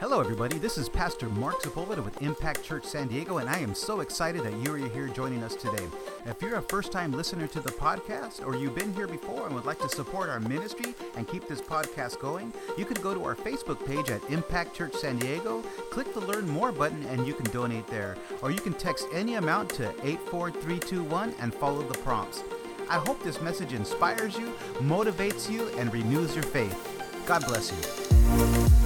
Hello, everybody. This is Pastor Mark Sepulveda with Impact Church San Diego, and I am so excited that you are here joining us today. If you're a first time listener to the podcast, or you've been here before and would like to support our ministry and keep this podcast going, you can go to our Facebook page at Impact Church San Diego, click the Learn More button, and you can donate there. Or you can text any amount to 84321 and follow the prompts. I hope this message inspires you, motivates you, and renews your faith. God bless you.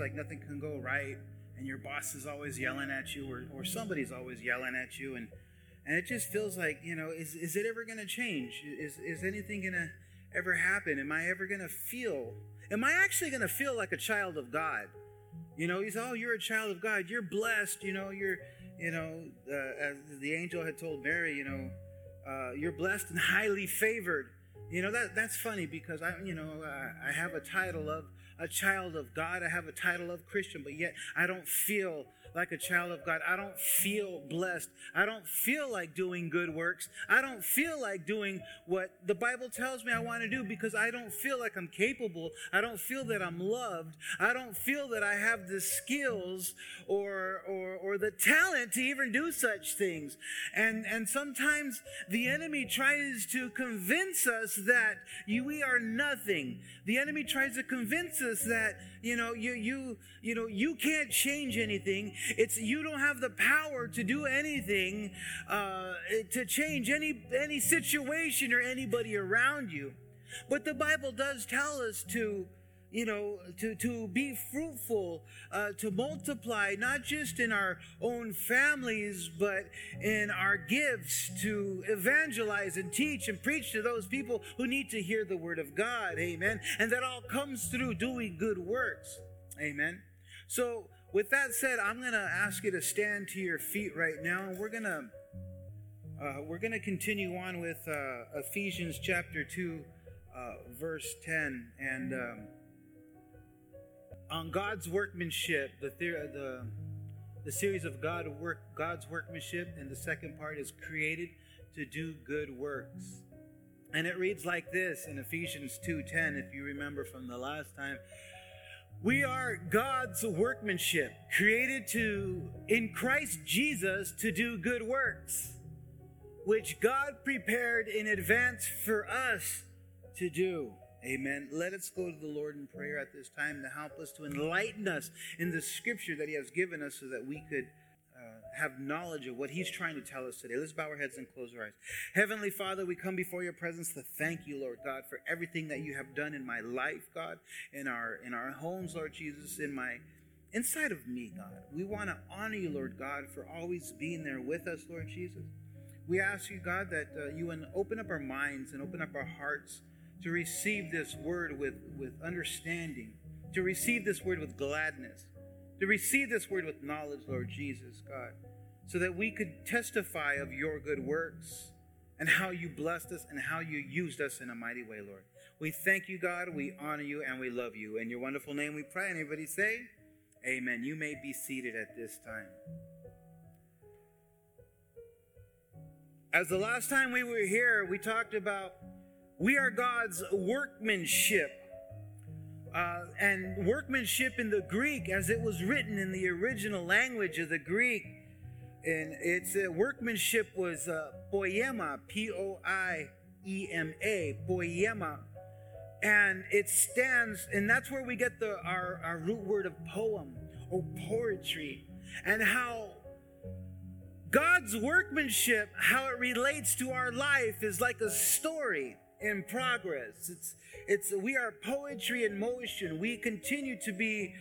Like nothing can go right and your boss is always yelling at you or, or somebody's always yelling at you and and it just feels like you know is, is it ever going to change? Is, is anything going to ever happen? Am i ever going to feel am i actually going to feel like a child of god? You know he's oh you're a child of god. You're blessed. You know you're you know uh, as the angel had told mary you know uh, you're blessed and highly favored. You know that that's funny because i you know uh, i have a title of a child of God. I have a title of Christian, but yet I don't feel like a child of God. I don't feel blessed. I don't feel like doing good works. I don't feel like doing what the Bible tells me I want to do because I don't feel like I'm capable. I don't feel that I'm loved. I don't feel that I have the skills or or or the talent to even do such things. And and sometimes the enemy tries to convince us that you, we are nothing. The enemy tries to convince us that you know you you you know you can't change anything it's you don't have the power to do anything uh, to change any any situation or anybody around you. But the Bible does tell us to you know, to, to be fruitful, uh, to multiply, not just in our own families, but in our gifts, to evangelize and teach and preach to those people who need to hear the word of God. Amen. And that all comes through doing good works. Amen. So, with that said, I'm going to ask you to stand to your feet right now, and we're going to uh, we're going to continue on with uh, Ephesians chapter two, uh, verse ten, and um, on God's workmanship. The the the series of God work God's workmanship, and the second part is created to do good works. And it reads like this in Ephesians 2:10 if you remember from the last time we are God's workmanship, created to, in Christ Jesus, to do good works, which God prepared in advance for us to do. Amen. Let us go to the Lord in prayer at this time to help us, to enlighten us in the scripture that He has given us so that we could have knowledge of what He's trying to tell us today. Let's bow our heads and close our eyes. Heavenly Father, we come before your presence to thank you, Lord God, for everything that you have done in my life, God, in our in our homes, Lord Jesus, in my inside of me, God. We want to honor you, Lord God, for always being there with us, Lord Jesus. We ask you, God, that uh, you open up our minds and open up our hearts to receive this word with, with understanding, to receive this word with gladness to receive this word with knowledge, Lord Jesus, God, so that we could testify of your good works and how you blessed us and how you used us in a mighty way, Lord. We thank you, God. We honor you and we love you. In your wonderful name we pray. And everybody say, Amen. You may be seated at this time. As the last time we were here, we talked about we are God's workmanship. Uh, and workmanship in the Greek, as it was written in the original language of the Greek, and its uh, workmanship was uh, poiema, P O I E M A, poiema. And it stands, and that's where we get the our, our root word of poem or poetry, and how God's workmanship, how it relates to our life, is like a story in progress. It's it's we are poetry in motion. We continue to be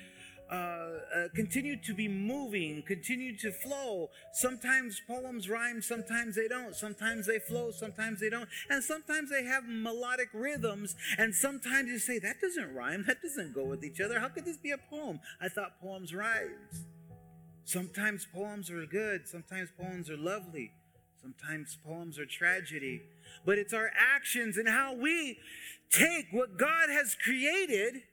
uh, uh, continue to be moving, continue to flow. Sometimes poems rhyme, sometimes they don't. Sometimes they flow, sometimes they don't. And sometimes they have melodic rhythms. And sometimes you say, that doesn't rhyme, that doesn't go with each other. How could this be a poem? I thought poems rhymes. Sometimes poems are good, sometimes poems are lovely. Sometimes poems are tragedy, but it's our actions and how we take what God has created,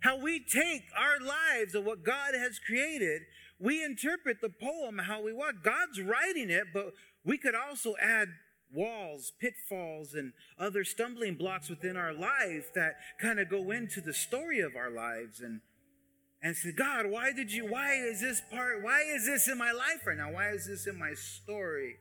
how we take our lives of what God has created, we interpret the poem how we want. God's writing it, but we could also add walls, pitfalls, and other stumbling blocks within our life that kind of go into the story of our lives and and say, God, why did you, why is this part, why is this in my life right now? Why is this in my story?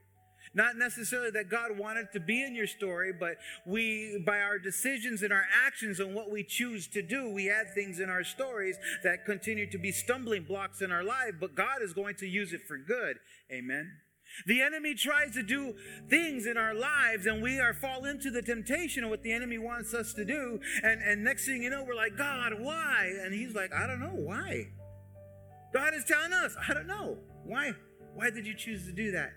Not necessarily that God wanted to be in your story, but we, by our decisions and our actions and what we choose to do, we add things in our stories that continue to be stumbling blocks in our life, but God is going to use it for good. Amen. The enemy tries to do things in our lives and we are fall into the temptation of what the enemy wants us to do. And, and next thing you know, we're like, God, why? And he's like, I don't know. Why? God is telling us, I don't know. Why? Why did you choose to do that?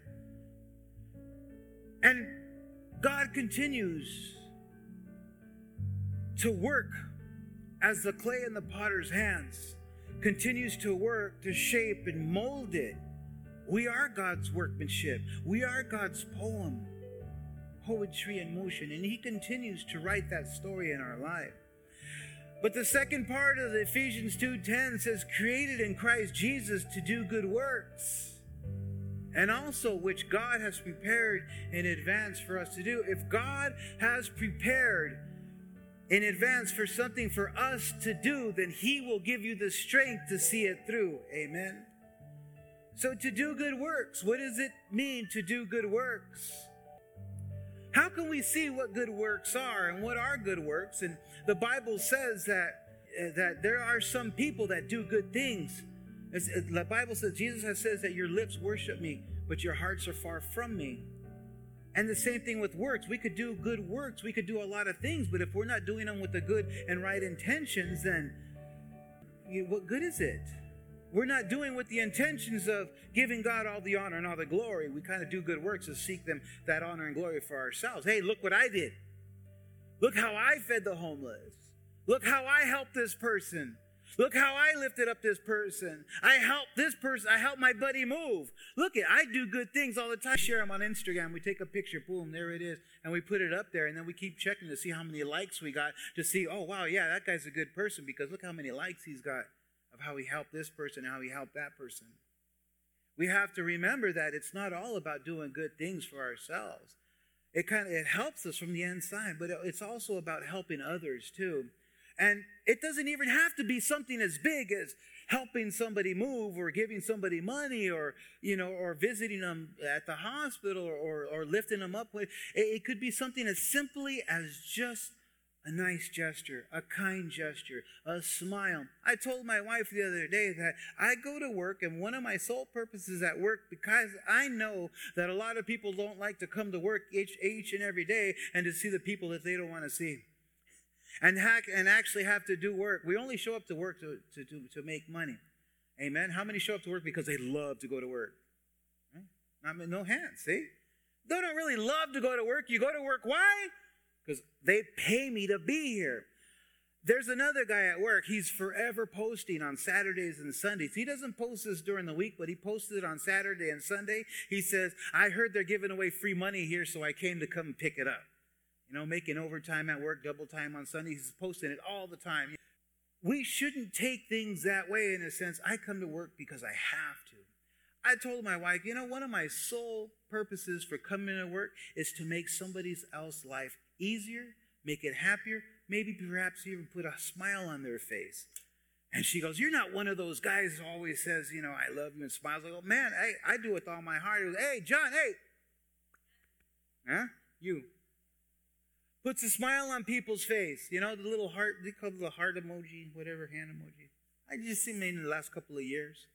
And God continues to work as the clay in the potter's hands continues to work to shape and mold it we are God's workmanship. We are God's poem, poetry in motion. And He continues to write that story in our life. But the second part of the Ephesians 2:10 says created in Christ Jesus to do good works and also which God has prepared in advance for us to do. If God has prepared in advance for something for us to do, then he will give you the strength to see it through. Amen. So, to do good works, what does it mean to do good works? How can we see what good works are and what are good works? And the Bible says that, uh, that there are some people that do good things. It's, it, the Bible says, Jesus has says that your lips worship me, but your hearts are far from me. And the same thing with works. We could do good works, we could do a lot of things, but if we're not doing them with the good and right intentions, then you, what good is it? We're not doing with the intentions of giving God all the honor and all the glory. We kind of do good works to seek them that honor and glory for ourselves. Hey, look what I did. Look how I fed the homeless. Look how I helped this person. Look how I lifted up this person. I helped this person. I helped my buddy move. Look at I do good things all the time. Share them on Instagram. We take a picture, boom, there it is, and we put it up there, and then we keep checking to see how many likes we got to see. Oh wow, yeah, that guy's a good person because look how many likes he's got of how he helped this person, how he helped that person. We have to remember that it's not all about doing good things for ourselves. It kind of it helps us from the inside, but it's also about helping others too. And it doesn't even have to be something as big as helping somebody move or giving somebody money or you know or visiting them at the hospital or, or, or lifting them up. It, it could be something as simply as just a nice gesture, a kind gesture, a smile. I told my wife the other day that I go to work, and one of my sole purposes at work, because I know that a lot of people don't like to come to work each, each and every day and to see the people that they don't want to see. And, hack, and actually have to do work. We only show up to work to, to, to, to make money. Amen. How many show up to work because they love to go to work? Right? I mean, no hands, see? They don't really love to go to work. You go to work, why? because they pay me to be here. There's another guy at work. He's forever posting on Saturdays and Sundays. He doesn't post this during the week, but he posted it on Saturday and Sunday. He says, I heard they're giving away free money here, so I came to come pick it up. You know, making overtime at work, double time on Sundays. He's posting it all the time. We shouldn't take things that way in a sense. I come to work because I have to. I told my wife, you know, one of my sole purposes for coming to work is to make somebody else's life easier, make it happier, maybe perhaps even put a smile on their face. And she goes, You're not one of those guys who always says, you know, I love you and smiles. I go, Man, I, I do it with all my heart. Goes, hey, John, hey. Huh? You. Puts a smile on people's face. You know, the little heart, they call it the heart emoji, whatever, hand emoji. I just seen it in the last couple of years.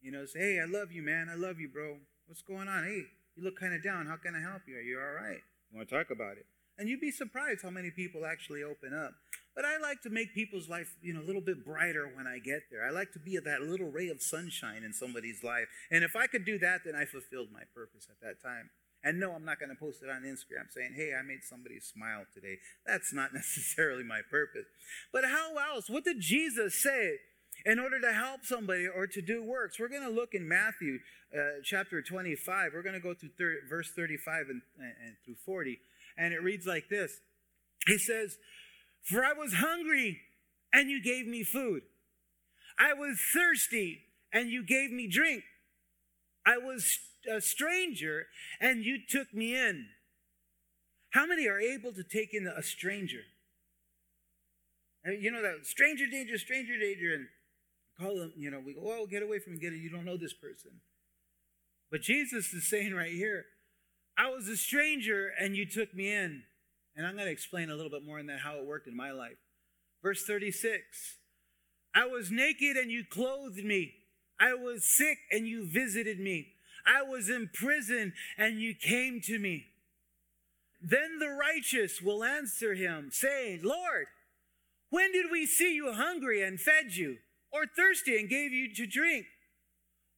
You know, say, Hey, I love you, man. I love you, bro. What's going on? Hey, you look kind of down. How can I help you? Are you all right? You want to talk about it? And you'd be surprised how many people actually open up. But I like to make people's life, you know, a little bit brighter when I get there. I like to be that little ray of sunshine in somebody's life. And if I could do that, then I fulfilled my purpose at that time. And no, I'm not going to post it on Instagram saying, hey, I made somebody smile today. That's not necessarily my purpose. But how else? What did Jesus say in order to help somebody or to do works? We're going to look in Matthew uh, chapter 25. We're going to go through thir- verse 35 and, and through 40 and it reads like this He says, For I was hungry, and you gave me food. I was thirsty, and you gave me drink. I was a stranger, and you took me in. How many are able to take in a stranger? Uh, you know that stranger danger, stranger danger, and call them, you know, we go, oh, get away from me, get it. You don't know this person. But Jesus is saying right here, I was a stranger and you took me in. And I'm going to explain a little bit more on that, how it worked in my life. Verse 36 I was naked and you clothed me. I was sick and you visited me. I was in prison and you came to me. Then the righteous will answer him, saying, Lord, when did we see you hungry and fed you, or thirsty and gave you to drink?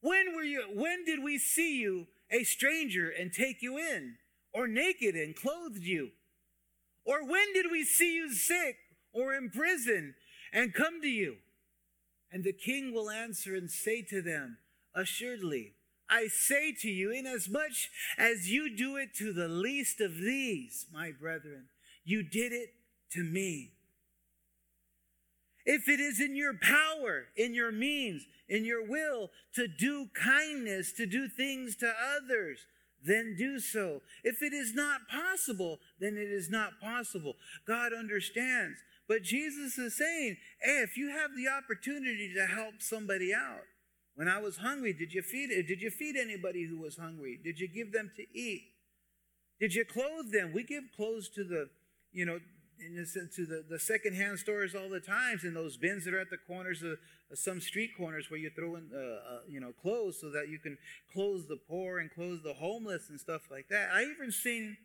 When were you when did we see you a stranger and take you in, or naked and clothed you? Or when did we see you sick or in prison and come to you? And the king will answer and say to them, Assuredly, I say to you, inasmuch as you do it to the least of these, my brethren, you did it to me. If it is in your power, in your means, in your will to do kindness, to do things to others, then do so. If it is not possible, then it is not possible. God understands. But Jesus is saying, hey, if you have the opportunity to help somebody out, when I was hungry, did you feed did you feed anybody who was hungry? Did you give them to eat? Did you clothe them? We give clothes to the, you know, in the, to the, the secondhand stores all the times in those bins that are at the corners of, of some street corners where you throw in, uh, uh, you know, clothes so that you can clothe the poor and clothe the homeless and stuff like that. I even seen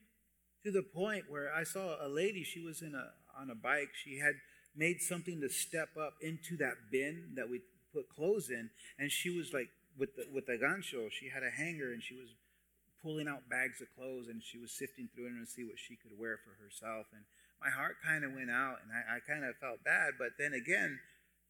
to the point where I saw a lady. She was in a on a bike. She had made something to step up into that bin that we put clothes in, and she was like with the with the gancho. She had a hanger, and she was pulling out bags of clothes, and she was sifting through them to see what she could wear for herself and my heart kind of went out and I, I kind of felt bad. But then again,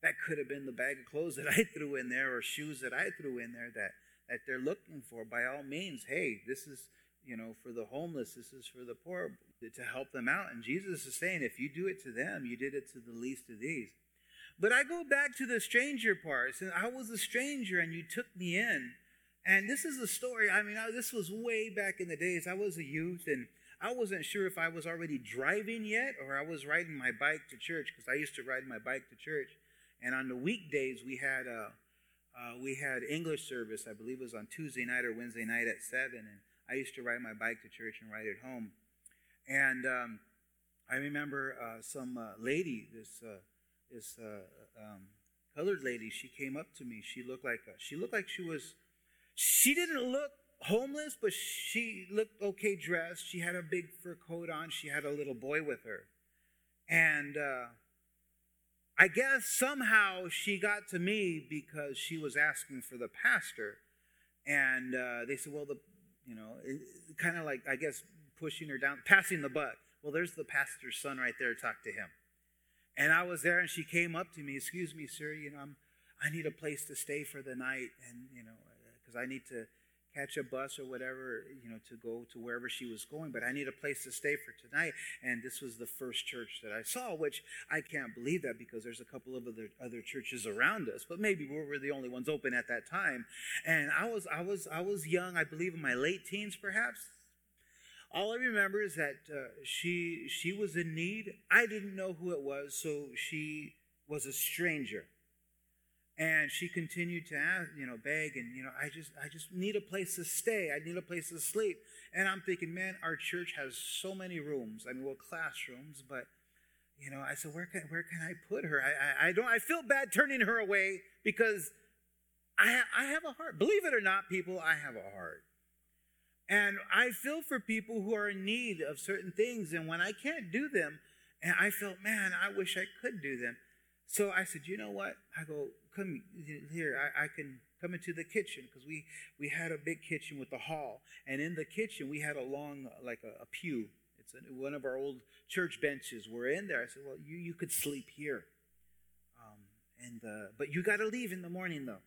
that could have been the bag of clothes that I threw in there or shoes that I threw in there that, that they're looking for. By all means, hey, this is, you know, for the homeless, this is for the poor, to help them out. And Jesus is saying, if you do it to them, you did it to the least of these. But I go back to the stranger part. And I was a stranger and you took me in. And this is a story. I mean, I, this was way back in the days. I was a youth and I wasn't sure if I was already driving yet or I was riding my bike to church because I used to ride my bike to church. And on the weekdays, we had uh, uh, we had English service. I believe it was on Tuesday night or Wednesday night at seven. And I used to ride my bike to church and ride it home. And um, I remember uh, some uh, lady, this uh, this uh, um, colored lady. She came up to me. She looked like she looked like she was. She didn't look homeless, but she looked okay dressed. She had a big fur coat on. She had a little boy with her. And uh, I guess somehow she got to me because she was asking for the pastor. And uh, they said, well, the, you know, kind of like, I guess, pushing her down, passing the buck. Well, there's the pastor's son right there. Talk to him. And I was there, and she came up to me. Excuse me, sir. You know, I'm, I need a place to stay for the night, and you know, uh, because I need to catch a bus or whatever, you know, to go to wherever she was going, but I need a place to stay for tonight. And this was the first church that I saw, which I can't believe that because there's a couple of other other churches around us, but maybe we were the only ones open at that time. And I was I was I was young, I believe in my late teens perhaps. All I remember is that uh, she she was in need. I didn't know who it was, so she was a stranger and she continued to ask, you know, beg, and you know, I just, I just need a place to stay. I need a place to sleep. And I'm thinking, man, our church has so many rooms. I mean, well, classrooms, but you know, I said, where can, where can I put her? I, I, I don't. I feel bad turning her away because I, I have a heart. Believe it or not, people, I have a heart. And I feel for people who are in need of certain things, and when I can't do them, and I felt, man, I wish I could do them. So I said, you know what? I go, come here. I, I can come into the kitchen because we we had a big kitchen with a hall, and in the kitchen we had a long like a, a pew. It's a, one of our old church benches. We're in there. I said, well, you you could sleep here, um, and uh, but you got to leave in the morning though.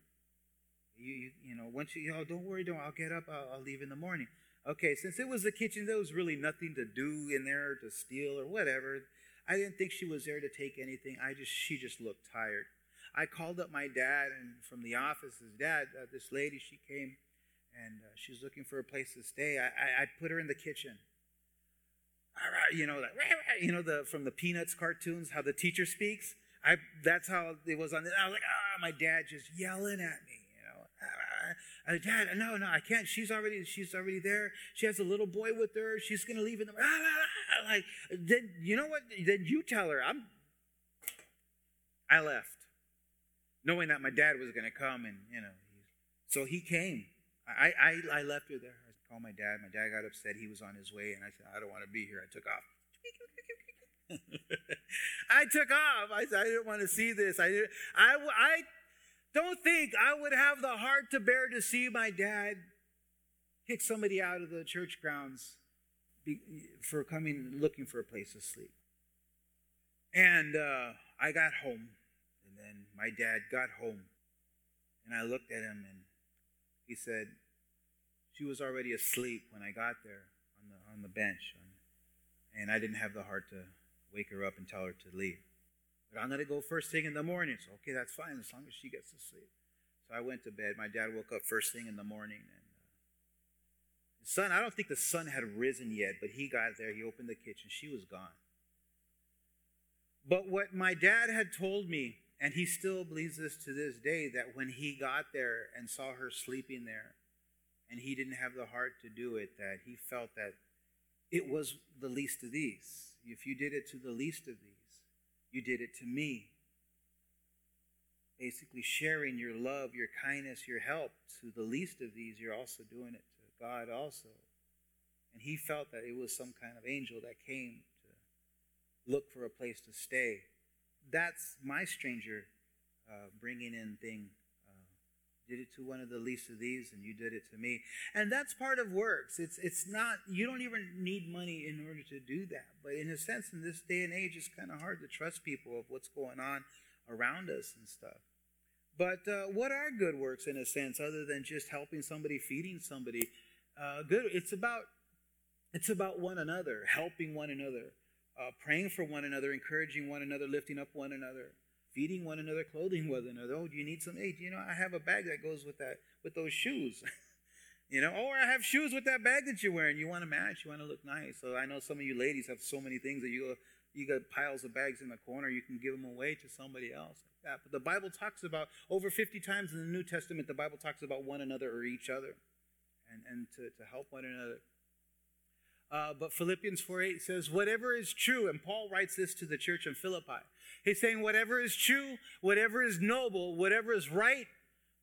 You, you, you know once you oh don't worry don't I'll get up I'll, I'll leave in the morning. Okay, since it was the kitchen, there was really nothing to do in there to steal or whatever. I didn't think she was there to take anything. I just she just looked tired. I called up my dad and from the office. His dad, uh, this lady, she came and uh, she was looking for a place to stay. I, I, I put her in the kitchen. You know, like, you know, the from the Peanuts cartoons, how the teacher speaks. I that's how it was on. The, I was like, ah, my dad just yelling at me. Dad, no, no, I can't. She's already, she's already there. She has a little boy with her. She's gonna leave in the. Ah, ah, ah. Like, then you know what? Then you tell her. I'm. I left, knowing that my dad was gonna come, and you know, so he came. I, I, I left her there. I called my dad. My dad got upset. He was on his way, and I said, I don't want to be here. I took off. I took off. I I didn't want to see this. I, I, I don't think I would have the heart to bear to see my dad kick somebody out of the church grounds for coming looking for a place to sleep. And uh, I got home, and then my dad got home, and I looked at him, and he said, She was already asleep when I got there on the, on the bench, and I didn't have the heart to wake her up and tell her to leave. I'm going to go first thing in the morning. So, okay, that's fine as long as she gets to sleep. So I went to bed. My dad woke up first thing in the morning. And uh, I don't think the sun had risen yet, but he got there. He opened the kitchen. She was gone. But what my dad had told me, and he still believes this to this day, that when he got there and saw her sleeping there, and he didn't have the heart to do it, that he felt that it was the least of these. If you did it to the least of these, you did it to me. Basically, sharing your love, your kindness, your help to the least of these, you're also doing it to God also. And he felt that it was some kind of angel that came to look for a place to stay. That's my stranger uh, bringing in thing did it to one of the least of these and you did it to me. And that's part of works. It's it's not you don't even need money in order to do that. But in a sense in this day and age it's kind of hard to trust people of what's going on around us and stuff. But uh, what are good works in a sense other than just helping somebody feeding somebody? Uh, good it's about it's about one another helping one another uh, praying for one another encouraging one another lifting up one another feeding one another, clothing one another. Oh, do you need some? Hey, you know, I have a bag that goes with that, with those shoes. you know, or I have shoes with that bag that you're wearing. You want to match, you want to look nice. So I know some of you ladies have so many things that you go, you got piles of bags in the corner. You can give them away to somebody else like that. But the Bible talks about over 50 times in the New Testament. The Bible talks about one another or each other, and and to to help one another. Uh, but Philippians 4 8 says, Whatever is true, and Paul writes this to the church in Philippi. He's saying, Whatever is true, whatever is noble, whatever is right,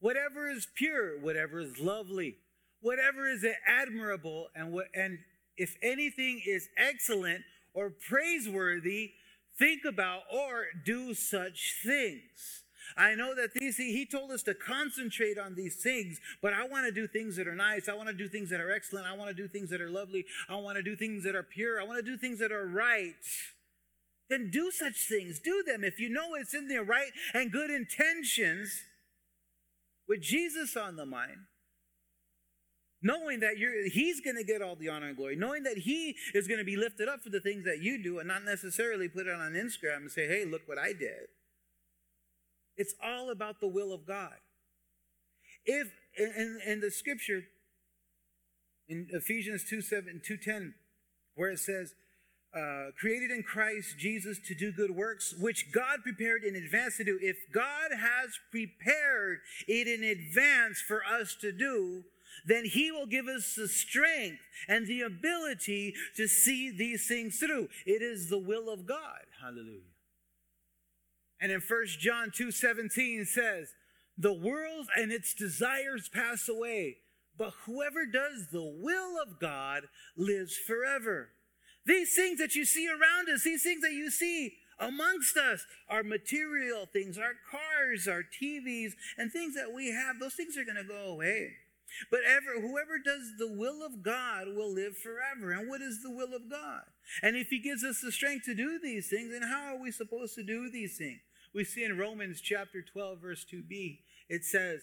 whatever is pure, whatever is lovely, whatever is admirable, and, what, and if anything is excellent or praiseworthy, think about or do such things. I know that these, he told us to concentrate on these things, but I want to do things that are nice. I want to do things that are excellent. I want to do things that are lovely. I want to do things that are pure. I want to do things that are right. Then do such things. Do them. If you know it's in their right and good intentions with Jesus on the mind, knowing that he's going to get all the honor and glory, knowing that he is going to be lifted up for the things that you do and not necessarily put it on Instagram and say, hey, look what I did. It's all about the will of God. If in, in the scripture, in Ephesians 2 7, 2.10, where it says, uh, created in Christ Jesus to do good works, which God prepared in advance to do. If God has prepared it in advance for us to do, then He will give us the strength and the ability to see these things through. It is the will of God. Hallelujah. And in 1 John 2 17 says, The world and its desires pass away, but whoever does the will of God lives forever. These things that you see around us, these things that you see amongst us, are material things, our cars, our TVs, and things that we have, those things are going to go away. But ever, whoever does the will of God will live forever. And what is the will of God? And if He gives us the strength to do these things, then how are we supposed to do these things? We see in Romans chapter 12, verse 2b, it says,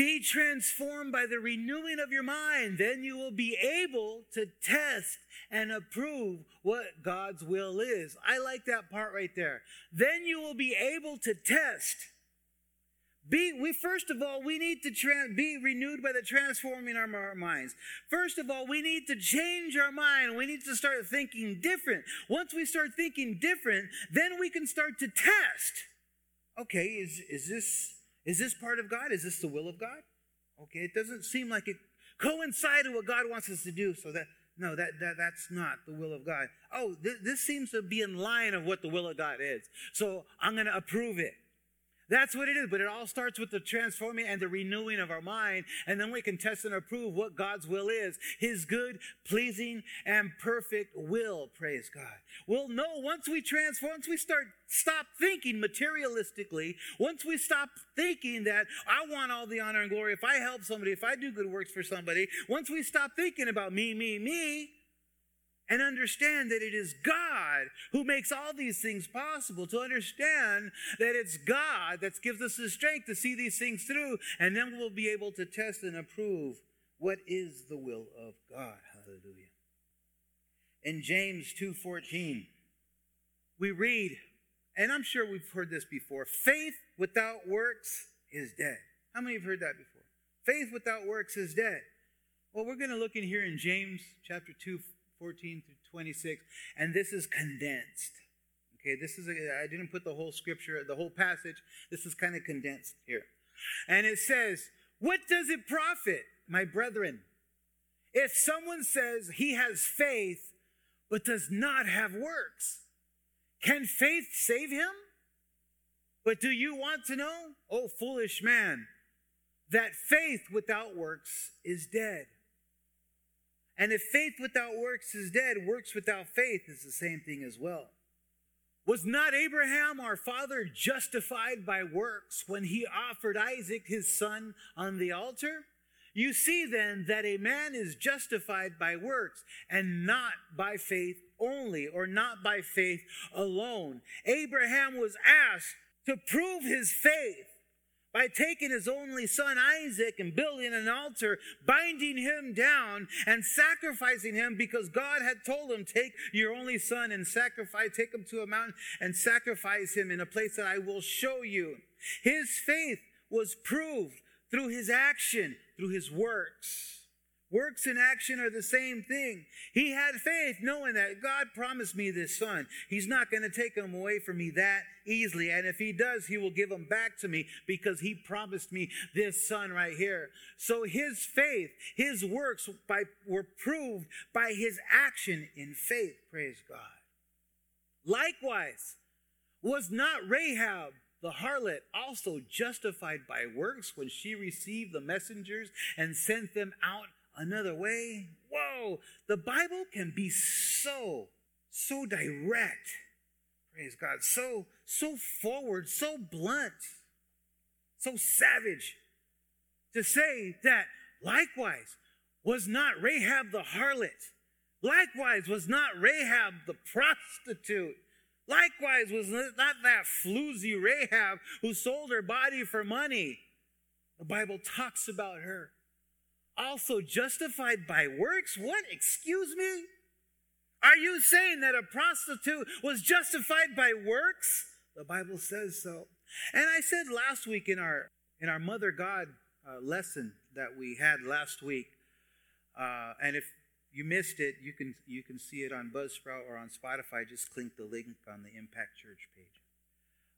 Be transformed by the renewing of your mind, then you will be able to test and approve what God's will is. I like that part right there. Then you will be able to test Be we first of all we need to tra- be renewed by the transforming of our minds. First of all, we need to change our mind. We need to start thinking different. Once we start thinking different, then we can start to test. Okay, is is this is this part of God? Is this the will of God? Okay, it doesn't seem like it coincided with what God wants us to do. So that no, that, that that's not the will of God. Oh, th- this seems to be in line of what the will of God is. So I'm going to approve it. That's what it is. But it all starts with the transforming and the renewing of our mind. And then we can test and approve what God's will is His good, pleasing, and perfect will. Praise God. We'll know once we transform, once we start, stop thinking materialistically, once we stop thinking that I want all the honor and glory, if I help somebody, if I do good works for somebody, once we stop thinking about me, me, me, and understand that it is God who makes all these things possible. To understand that it's God that gives us the strength to see these things through, and then we'll be able to test and approve what is the will of God. Hallelujah. In James 2:14, we read, and I'm sure we've heard this before, faith without works is dead. How many have heard that before? Faith without works is dead. Well, we're going to look in here in James chapter 2 14 through 26, and this is condensed. Okay, this is, I didn't put the whole scripture, the whole passage. This is kind of condensed here. And it says, What does it profit, my brethren, if someone says he has faith but does not have works? Can faith save him? But do you want to know, oh foolish man, that faith without works is dead? And if faith without works is dead, works without faith is the same thing as well. Was not Abraham our father justified by works when he offered Isaac his son on the altar? You see then that a man is justified by works and not by faith only, or not by faith alone. Abraham was asked to prove his faith by taking his only son Isaac and building an altar, binding him down and sacrificing him because God had told him, Take your only son and sacrifice, take him to a mountain and sacrifice him in a place that I will show you. His faith was proved through his action, through his works. Works and action are the same thing. He had faith knowing that God promised me this son. He's not going to take him away from me that easily. And if he does, he will give him back to me because he promised me this son right here. So his faith, his works by, were proved by his action in faith. Praise God. Likewise, was not Rahab the harlot also justified by works when she received the messengers and sent them out another way. Whoa, the Bible can be so, so direct. Praise God. So, so forward, so blunt, so savage to say that likewise was not Rahab the harlot, likewise was not Rahab the prostitute. Likewise, was not that floozy Rahab who sold her body for money. The Bible talks about her also justified by works? What? Excuse me? Are you saying that a prostitute was justified by works? The Bible says so. And I said last week in our in our Mother God uh, lesson that we had last week, uh, and if you missed it, you can you can see it on Buzzsprout or on Spotify. Just click the link on the Impact Church page.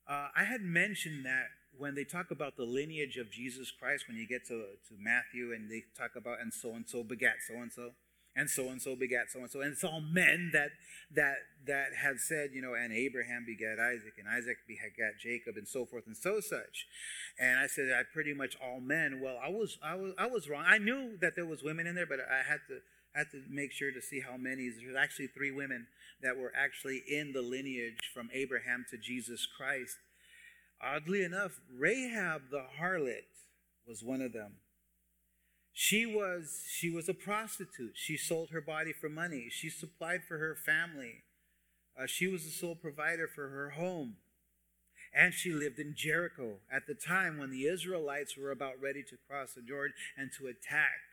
Uh, I had mentioned that when they talk about the lineage of Jesus Christ, when you get to, to Matthew and they talk about and so and so begat so and so, and so and so begat so and so, and it's all men that that that had said, you know, and Abraham begat Isaac, and Isaac begat Jacob, and so forth and so such. And I said, I pretty much all men. Well, I was I was I was wrong. I knew that there was women in there, but I had to had to make sure to see how many. There's actually three women that were actually in the lineage from Abraham to Jesus Christ. Oddly enough, Rahab the harlot was one of them. She was she was a prostitute. She sold her body for money. She supplied for her family. Uh, she was the sole provider for her home. And she lived in Jericho at the time when the Israelites were about ready to cross the Jordan and to attack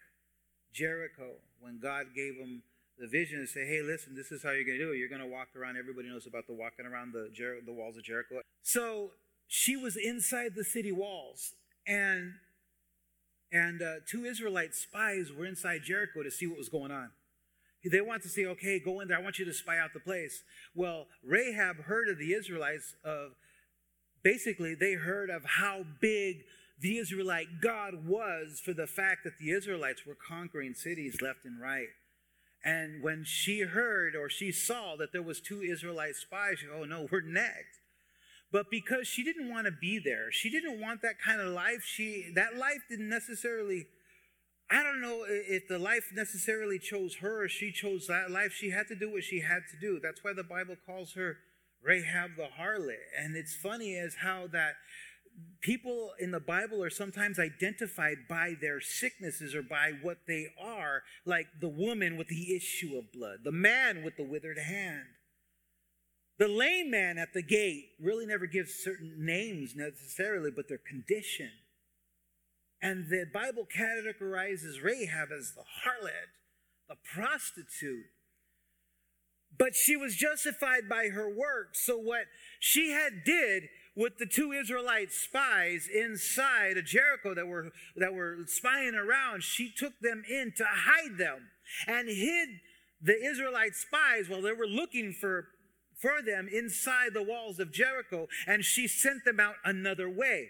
Jericho. When God gave them the vision and say, hey, listen, this is how you're going to do it. You're going to walk around. Everybody knows about the walking around the, Jer- the walls of Jericho. So she was inside the city walls. and and uh, two Israelite spies were inside Jericho to see what was going on. They want to say, okay, go in there. I want you to spy out the place. Well, Rahab heard of the Israelites of basically they heard of how big the Israelite God was for the fact that the Israelites were conquering cities left and right. And when she heard or she saw that there was two Israelite spies, she, oh no, we're next. But because she didn't want to be there, she didn't want that kind of life. She that life didn't necessarily. I don't know if the life necessarily chose her or she chose that life. She had to do what she had to do. That's why the Bible calls her Rahab the harlot. And it's funny as how that people in the Bible are sometimes identified by their sicknesses or by what they are, like the woman with the issue of blood, the man with the withered hand. The lame man at the gate really never gives certain names necessarily, but their condition. And the Bible categorizes Rahab as the harlot, the prostitute. But she was justified by her works. So what she had did with the two Israelite spies inside of Jericho that were that were spying around, she took them in to hide them and hid the Israelite spies while they were looking for for them inside the walls of Jericho, and she sent them out another way.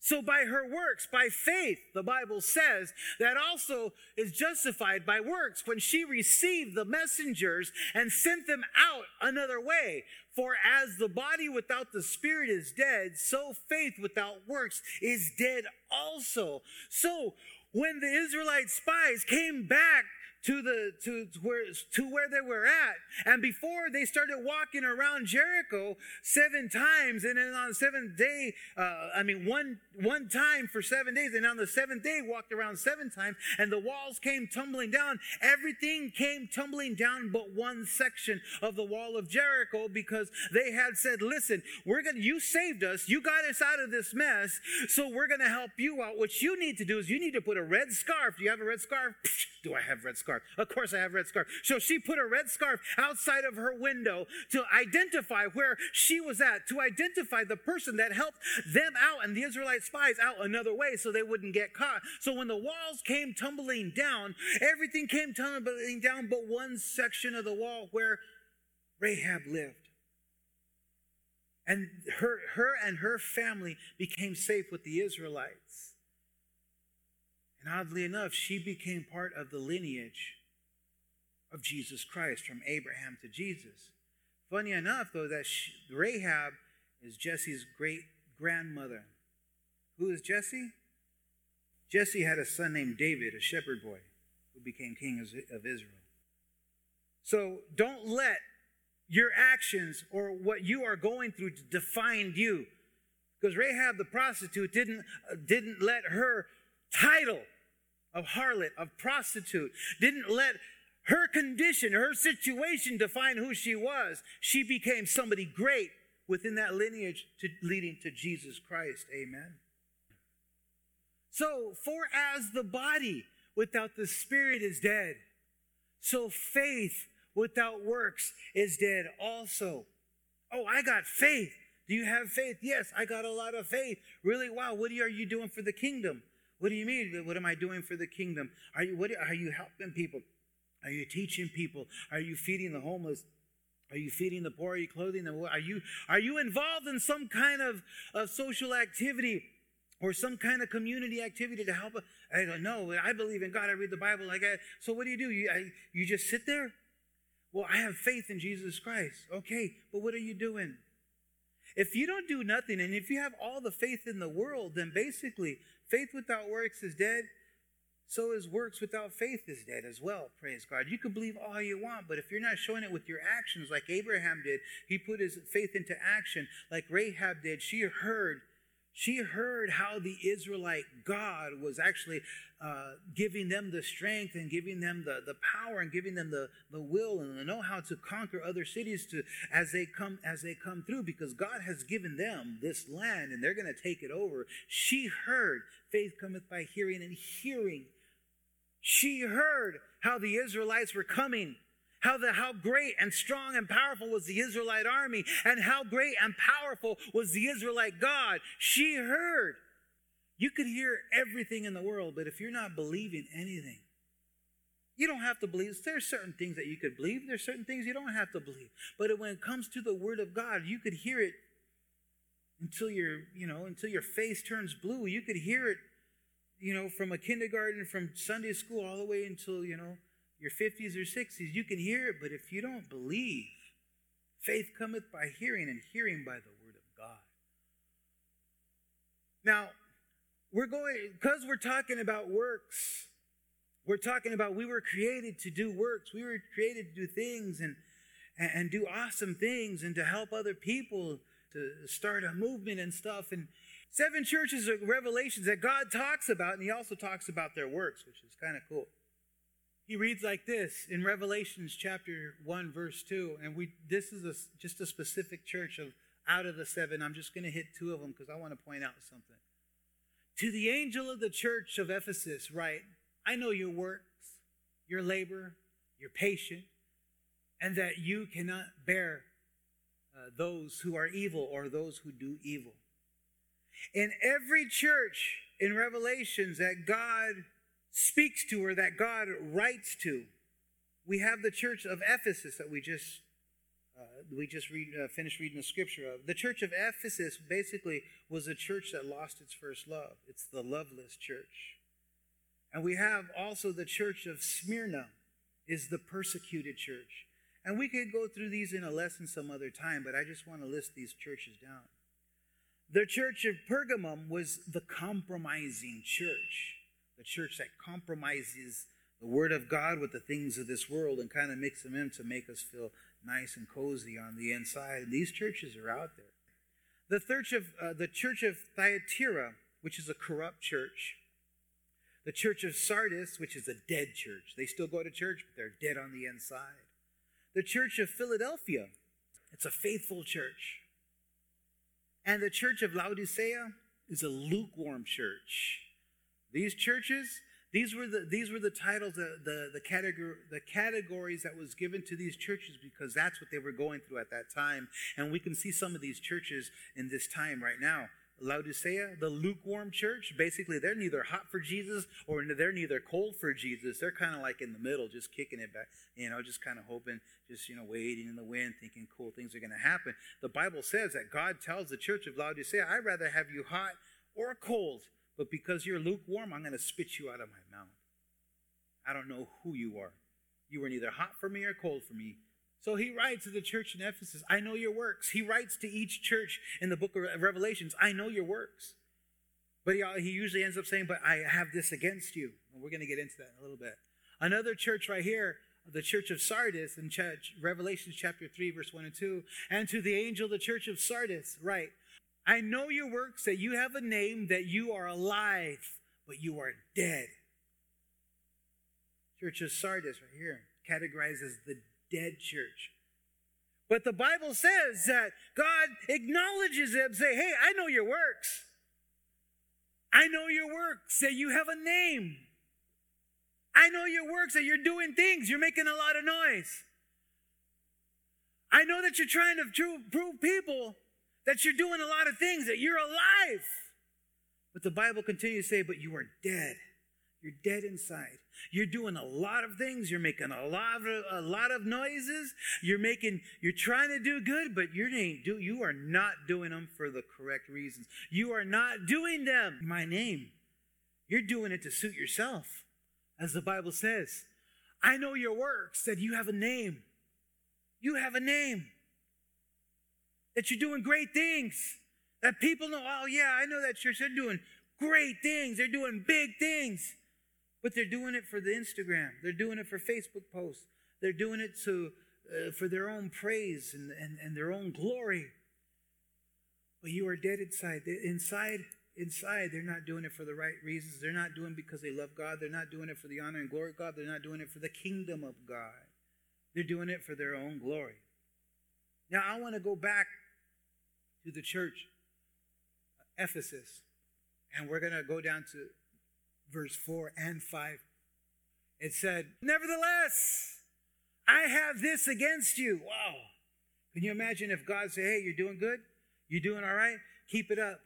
So, by her works, by faith, the Bible says that also is justified by works when she received the messengers and sent them out another way. For as the body without the spirit is dead, so faith without works is dead also. So, when the Israelite spies came back to the to, to where to where they were at. And before they started walking around Jericho seven times, and then on the seventh day, uh, I mean one one time for seven days, and on the seventh day walked around seven times, and the walls came tumbling down. Everything came tumbling down, but one section of the wall of Jericho, because they had said, "Listen, we're gonna you saved us, you got us out of this mess, so we're gonna help you out. What you need to do is you need to put a red scarf. Do you have a red scarf? Do I have red scarf? Scarf. Of course, I have red scarf. So she put a red scarf outside of her window to identify where she was at, to identify the person that helped them out and the Israelite spies out another way so they wouldn't get caught. So when the walls came tumbling down, everything came tumbling down but one section of the wall where Rahab lived. And her, her and her family became safe with the Israelites. And oddly enough, she became part of the lineage of Jesus Christ from Abraham to Jesus. Funny enough, though, that she, Rahab is Jesse's great grandmother. Who is Jesse? Jesse had a son named David, a shepherd boy, who became king of Israel. So don't let your actions or what you are going through define you. Because Rahab the prostitute didn't, uh, didn't let her title of harlot, of prostitute, didn't let her condition, her situation define who she was. She became somebody great within that lineage to, leading to Jesus Christ. Amen. So, for as the body without the spirit is dead, so faith without works is dead also. Oh, I got faith. Do you have faith? Yes, I got a lot of faith. Really? Wow. What are you doing for the kingdom? What do you mean? What am I doing for the kingdom? Are you, what, are you helping people? Are you teaching people? Are you feeding the homeless? Are you feeding the poor? Are you clothing them? Are you, are you involved in some kind of, of social activity or some kind of community activity to help? I don't know. I believe in God. I read the Bible. So what do you do? You, I, you just sit there? Well, I have faith in Jesus Christ. Okay, but what are you doing? If you don't do nothing, and if you have all the faith in the world, then basically faith without works is dead. So is works without faith is dead as well. Praise God. You can believe all you want, but if you're not showing it with your actions like Abraham did, he put his faith into action like Rahab did. She heard she heard how the Israelite God was actually uh, giving them the strength and giving them the, the power and giving them the, the will and the know-how to conquer other cities to as they come as they come through because God has given them this land and they're going to take it over. She heard faith cometh by hearing and hearing. She heard how the Israelites were coming how, the, how great and strong and powerful was the Israelite army, and how great and powerful was the Israelite God. She heard. You could hear everything in the world, but if you're not believing anything, you don't have to believe. There's certain things that you could believe. There's certain things you don't have to believe. But when it comes to the Word of God, you could hear it until your, you know, until your face turns blue. You could hear it, you know, from a kindergarten, from Sunday school, all the way until you know your 50s or 60s. You can hear it, but if you don't believe, faith cometh by hearing, and hearing by the Word of God. Now, we're going because we're talking about works we're talking about we were created to do works. We were created to do things and, and, and do awesome things and to help other people to start a movement and stuff. And seven churches of revelations that God talks about, and he also talks about their works, which is kind of cool. He reads like this in Revelations chapter 1, verse 2. And we this is a, just a specific church of out of the seven. I'm just going to hit two of them because I want to point out something. To the angel of the church of Ephesus, write, I know your works, your labor, your patience, and that you cannot bear uh, those who are evil or those who do evil. In every church in Revelations that God speaks to or that God writes to, we have the church of Ephesus that we just uh, we just read, uh, finished reading the scripture of. The church of Ephesus basically was a church that lost its first love. It's the loveless church. And we have also the church of Smyrna is the persecuted church. And we could go through these in a lesson some other time, but I just want to list these churches down. The church of Pergamum was the compromising church, the church that compromises the word of God with the things of this world and kind of mix them in to make us feel nice and cozy on the inside. And these churches are out there. The church of uh, the church of Thyatira, which is a corrupt church, the church of Sardis, which is a dead church. They still go to church, but they're dead on the inside. The church of Philadelphia, it's a faithful church. And the church of Laodicea is a lukewarm church. These churches, these were the, these were the titles, the, the, the, categor- the categories that was given to these churches because that's what they were going through at that time. And we can see some of these churches in this time right now. Laodicea, the lukewarm church, basically they're neither hot for Jesus or they're neither cold for Jesus. They're kind of like in the middle, just kicking it back, you know, just kind of hoping, just, you know, waiting in the wind, thinking cool things are going to happen. The Bible says that God tells the church of Laodicea, I'd rather have you hot or cold, but because you're lukewarm, I'm going to spit you out of my mouth. I don't know who you are. You are neither hot for me or cold for me. So he writes to the church in Ephesus, I know your works. He writes to each church in the book of Revelations, I know your works. But he, uh, he usually ends up saying, But I have this against you. And we're going to get into that in a little bit. Another church right here, the church of Sardis in church, Revelations chapter 3, verse 1 and 2. And to the angel the church of Sardis, write, I know your works, that you have a name, that you are alive, but you are dead. Church of Sardis, right here, categorizes the dead church. But the Bible says that God acknowledges them, say, hey, I know your works. I know your works, that you have a name. I know your works, that you're doing things, you're making a lot of noise. I know that you're trying to prove people that you're doing a lot of things, that you're alive. But the Bible continues to say, but you are dead. You're dead inside. You're doing a lot of things. You're making a lot of a lot of noises. You're making you're trying to do good, but you ain't do you are not doing them for the correct reasons. You are not doing them my name. You're doing it to suit yourself. As the Bible says, I know your works that you have a name. You have a name. That you're doing great things. That people know, oh yeah, I know that church. They're doing great things. They're doing big things. But they're doing it for the Instagram. They're doing it for Facebook posts. They're doing it to, uh, for their own praise and, and, and their own glory. But you are dead inside. Inside, inside, they're not doing it for the right reasons. They're not doing it because they love God. They're not doing it for the honor and glory of God. They're not doing it for the kingdom of God. They're doing it for their own glory. Now, I want to go back to the church, uh, Ephesus, and we're going to go down to verse 4 and 5. It said, Nevertheless, I have this against you. Wow. Can you imagine if God said, Hey, you're doing good? You're doing all right? Keep it up.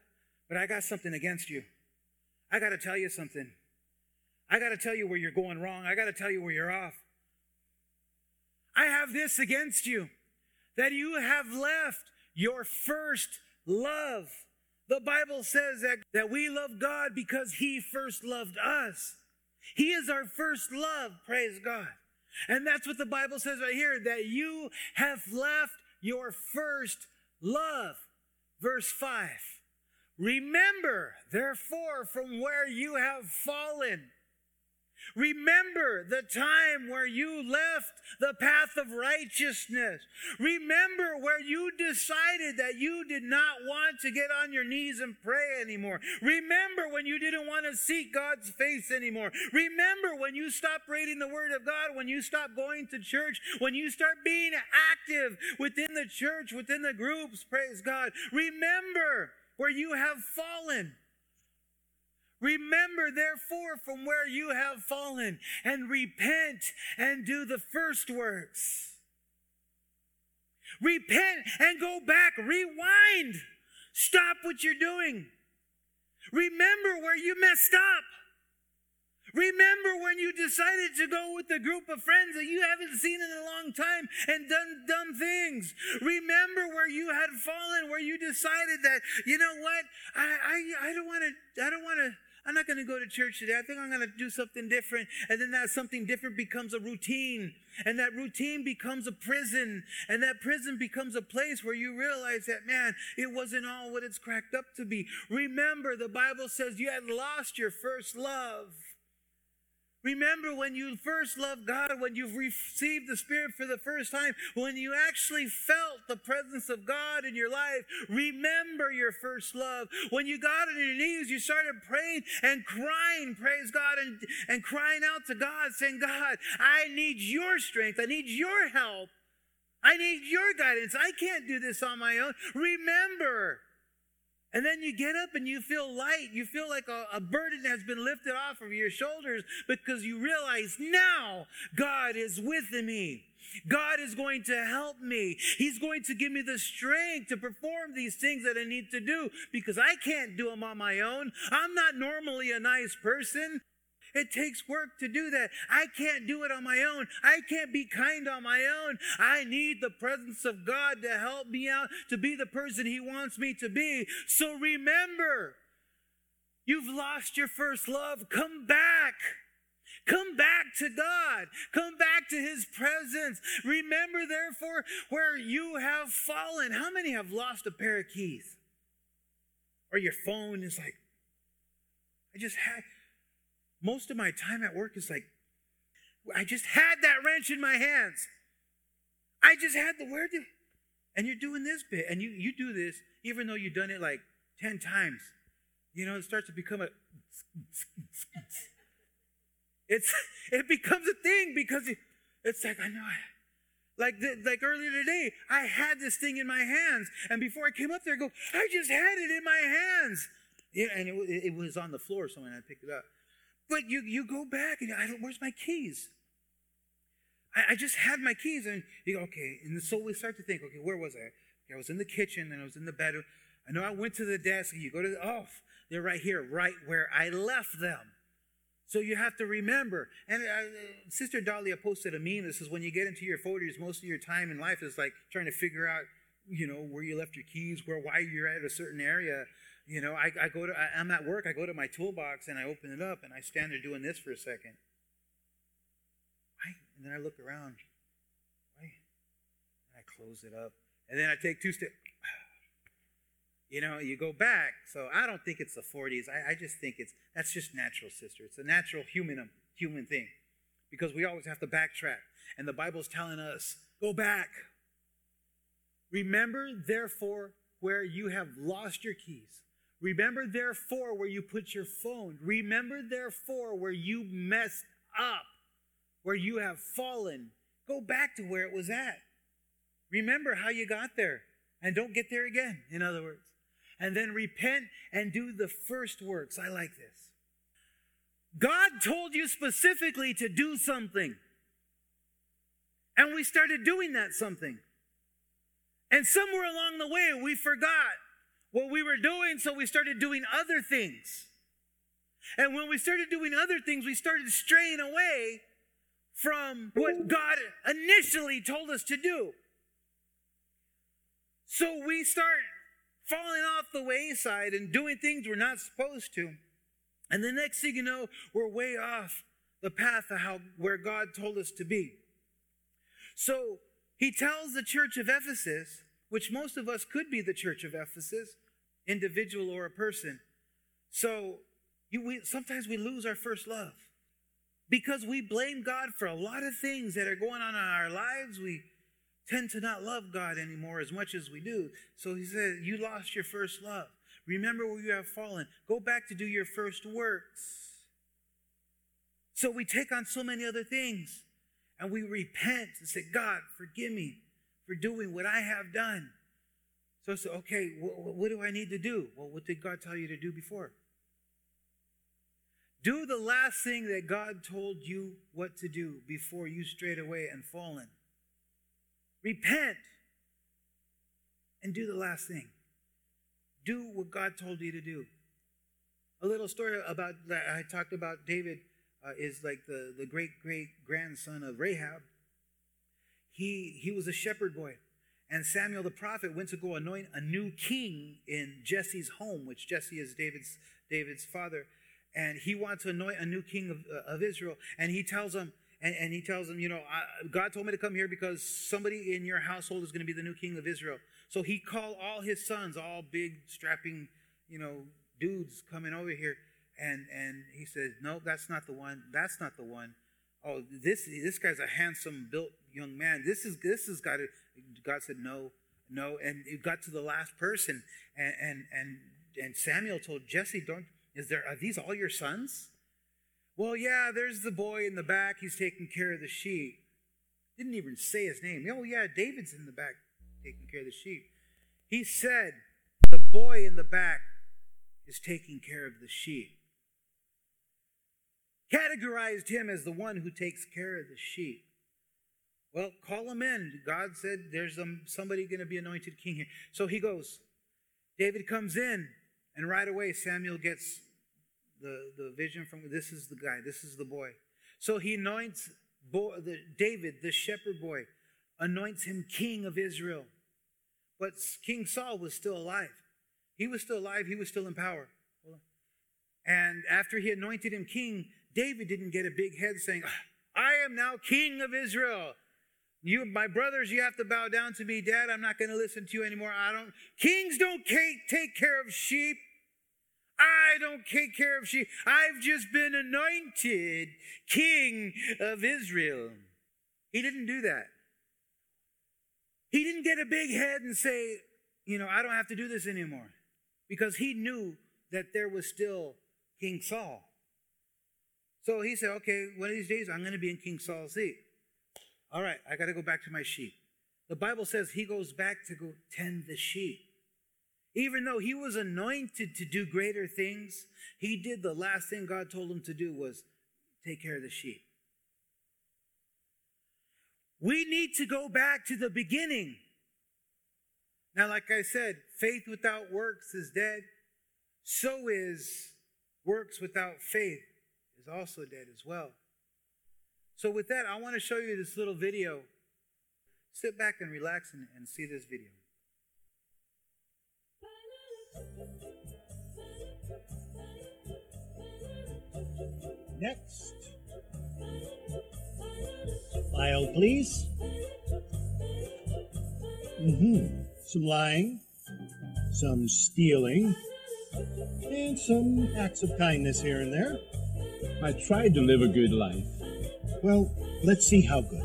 But I got something against you. I got to tell you something. I got to tell you where you're going wrong. I got to tell you where you're off. I have this against you that you have left your first love. The Bible says that, that we love God because He first loved us. He is our first love, praise God. And that's what the Bible says right here that you have left your first love. Verse 5 Remember, therefore, from where you have fallen. Remember the time where you left the path of righteousness. Remember where you decided that you did not want to get on your knees and pray anymore. Remember when you didn't want to seek God's face anymore. Remember when you stopped reading the Word of God, when you stopped going to church, when you start being active within the church, within the groups. Praise God. Remember where you have fallen. Remember, therefore, from where you have fallen, and repent and do the first works. Repent and go back. Rewind. Stop what you're doing. Remember where you messed up. Remember when you decided to go with a group of friends that you haven't seen in a long time and done dumb things. Remember where you had fallen, where you decided that, you know what, I, I, I don't want to, I don't want to, I'm not going to go to church today. I think I'm going to do something different. And then that something different becomes a routine. And that routine becomes a prison. And that prison becomes a place where you realize that, man, it wasn't all what it's cracked up to be. Remember, the Bible says you had lost your first love. Remember when you first loved God, when you've received the Spirit for the first time, when you actually felt the presence of God in your life. Remember your first love. When you got on your knees, you started praying and crying, praise God, and, and crying out to God, saying, God, I need your strength. I need your help. I need your guidance. I can't do this on my own. Remember. And then you get up and you feel light. You feel like a, a, burden has been lifted off of your shoulders because you realize now God is with me. God is going to help me. He's going to give me the strength to perform these things that I need to do because I can't do them on my own. I'm not normally a nice person. It takes work to do that. I can't do it on my own. I can't be kind on my own. I need the presence of God to help me out to be the person He wants me to be. So remember, you've lost your first love. Come back. Come back to God. Come back to His presence. Remember, therefore, where you have fallen. How many have lost a pair of keys? Or your phone is like, I just had, most of my time at work is like, I just had that wrench in my hands. I just had the word. And you're doing this bit, and you, you do this even though you've done it like 10 times. You know, it starts to become a. It's, it becomes a thing because it, it's like, I know. I, like, the, like earlier today, I had this thing in my hands, and before I came up there, I go, I just had it in my hands. Yeah, and it, it was on the floor, so when I picked it up. But you, you go back and I don't, where's my keys? I, I just had my keys. And you go, okay. And so we start to think, okay, where was I? Okay, I was in the kitchen and I was in the bedroom. I know I went to the desk and you go to the, oh, they're right here, right where I left them. So you have to remember. And uh, Sister Dahlia posted a meme that says when you get into your folders, most of your time in life is like trying to figure out, you know, where you left your keys, where why you're at a certain area. You know, I, I go to, I, I'm at work, I go to my toolbox and I open it up and I stand there doing this for a second. Right? And then I look around. Right? And I close it up. And then I take two steps. You know, you go back. So I don't think it's the 40s. I, I just think it's, that's just natural, sister. It's a natural human, um, human thing. Because we always have to backtrack. And the Bible's telling us, go back. Remember, therefore, where you have lost your keys. Remember, therefore, where you put your phone. Remember, therefore, where you messed up, where you have fallen. Go back to where it was at. Remember how you got there and don't get there again, in other words. And then repent and do the first works. I like this. God told you specifically to do something. And we started doing that something. And somewhere along the way, we forgot what we were doing, so we started doing other things. And when we started doing other things, we started straying away from what God initially told us to do. So we start falling off the wayside and doing things we're not supposed to. And the next thing you know, we're way off the path of how where God told us to be. So he tells the church of Ephesus, which most of us could be the church of Ephesus, individual or a person. So you, we, sometimes we lose our first love because we blame God for a lot of things that are going on in our lives. We tend to not love God anymore as much as we do. So he said, You lost your first love. Remember where you have fallen. Go back to do your first works. So we take on so many other things and we repent and say, God, forgive me for doing what I have done. So, so okay, wh- what do I need to do? Well, what did God tell you to do before? Do the last thing that God told you what to do before you strayed away and fallen. Repent and do the last thing. Do what God told you to do. A little story about that I talked about David uh, is like the, the great great grandson of Rahab. He, he was a shepherd boy. And Samuel the prophet went to go anoint a new king in Jesse's home, which Jesse is David's, David's father. And he wants to anoint a new king of, uh, of Israel. And he tells him, and, and he tells him, you know, I, God told me to come here because somebody in your household is going to be the new king of Israel. So he called all his sons, all big, strapping, you know, dudes coming over here. And, and he said, no, that's not the one. That's not the one. Oh, this, this guy's a handsome built young man. This is, this has got to, God said, no, no. And it got to the last person. And, and, and, and Samuel told Jesse, don't, is there, are these all your sons? Well, yeah, there's the boy in the back. He's taking care of the sheep. Didn't even say his name. Oh, yeah, David's in the back taking care of the sheep. He said, the boy in the back is taking care of the sheep. Categorized him as the one who takes care of the sheep. Well, call him in. God said there's um, somebody going to be anointed king here. So he goes. David comes in, and right away Samuel gets the, the vision from this is the guy, this is the boy. So he anoints boy, the, David, the shepherd boy, anoints him king of Israel. But King Saul was still alive. He was still alive, he was still in power. And after he anointed him king, David didn't get a big head saying, ah, I am now king of Israel. You, my brothers, you have to bow down to me. Dad, I'm not going to listen to you anymore. I don't. Kings don't take care of sheep. I don't take care of sheep. I've just been anointed king of Israel. He didn't do that. He didn't get a big head and say, you know, I don't have to do this anymore. Because he knew that there was still King Saul. So he said, okay, one of these days I'm going to be in King Saul's seat. All right, I got to go back to my sheep. The Bible says he goes back to go tend the sheep. Even though he was anointed to do greater things, he did the last thing God told him to do was take care of the sheep. We need to go back to the beginning. Now, like I said, faith without works is dead. So is works without faith is also dead as well. So, with that, I want to show you this little video. Sit back and relax and, and see this video. Next. File, please. Mm-hmm. Some lying, some stealing, and some acts of kindness here and there. I tried to live a good life. Well, let's see how good.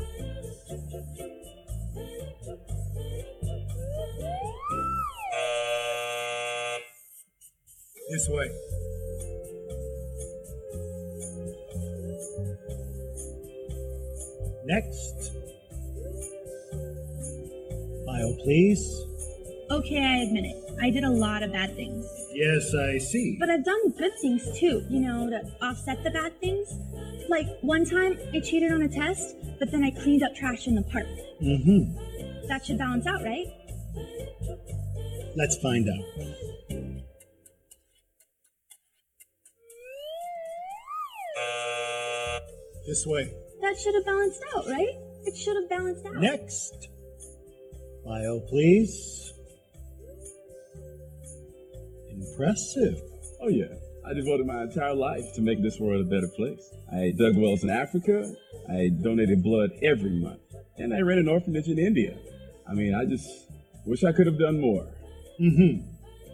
This way. Next. File, please. Okay, I admit it. I did a lot of bad things. Yes, I see. But I've done good things too, you know, to offset the bad things. Like one time I cheated on a test, but then I cleaned up trash in the park. Mm-hmm. That should balance out, right? Let's find out. This way. That should have balanced out, right? It should have balanced out. Next. File, please. Impressive. Oh, yeah. I devoted my entire life to make this world a better place. I dug wells in Africa. I donated blood every month. And I ran an orphanage in India. I mean, I just wish I could have done more. Mm-hmm.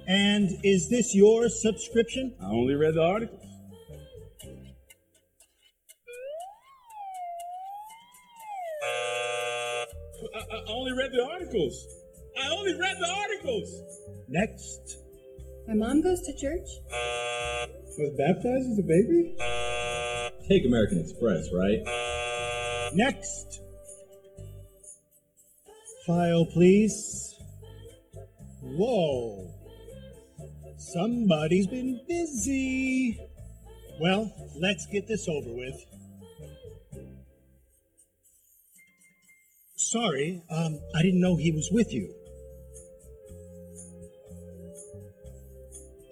And is this your subscription? I only read the articles. I, I only read the articles. I only read the articles. Next. My mom goes to church. Was baptized as a baby? Take American Express, right? Next. File, please. Whoa. Somebody's been busy. Well, let's get this over with. Sorry, um, I didn't know he was with you.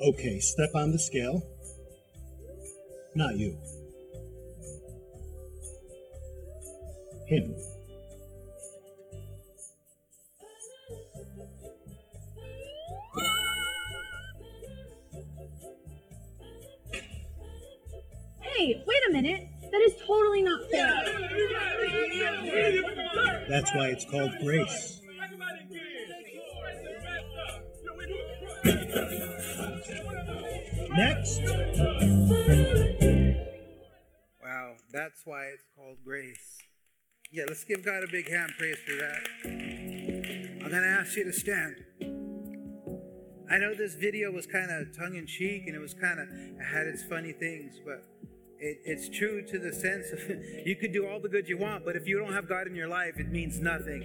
Okay, step on the scale. Not you. Him. Hey, wait a minute. That is totally not fair. That's why it's called grace. It's called grace. Yeah, let's give God a big hand praise for that. I'm going to ask you to stand. I know this video was kind of tongue in cheek and it was kind of, it had its funny things, but it, it's true to the sense of you could do all the good you want, but if you don't have God in your life, it means nothing.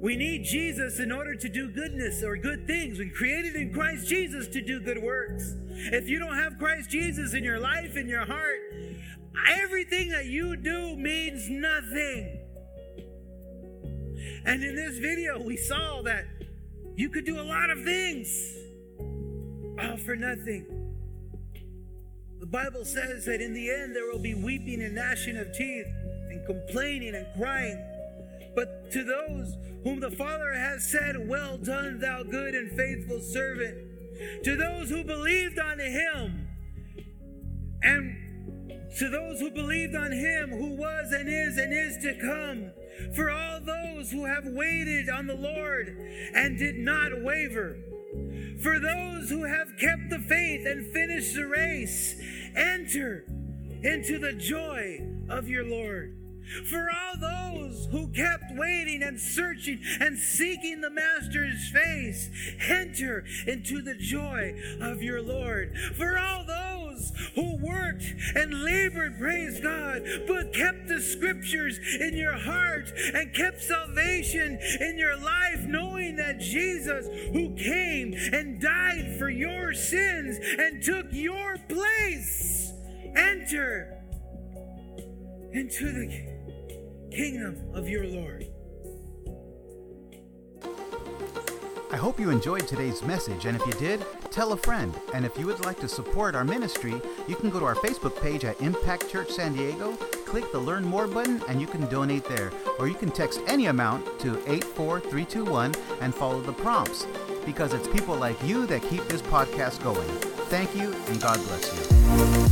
We need Jesus in order to do goodness or good things. We created in Christ Jesus to do good works. If you don't have Christ Jesus in your life, in your heart, everything that you do means nothing. And in this video, we saw that you could do a lot of things all for nothing. The Bible says that in the end there will be weeping and gnashing of teeth and complaining and crying. But to those whom the Father has said, Well done, thou good and faithful servant, to those who believed on him, and to those who believed on him who was and is and is to come, for all those who have waited on the Lord and did not waver, for those who have kept the faith and finished the race, enter into the joy of your Lord. For all those who kept waiting and searching and seeking the Master's face, enter into the joy of your Lord. For all those who worked and labored, praise God, but kept the scriptures in your heart and kept salvation in your life, knowing that Jesus, who came and died for your sins and took your place, enter into the kingdom of your Lord. I hope you enjoyed today's message, and if you did, tell a friend. And if you would like to support our ministry, you can go to our Facebook page at Impact Church San Diego, click the Learn More button, and you can donate there. Or you can text any amount to 84321 and follow the prompts, because it's people like you that keep this podcast going. Thank you, and God bless you.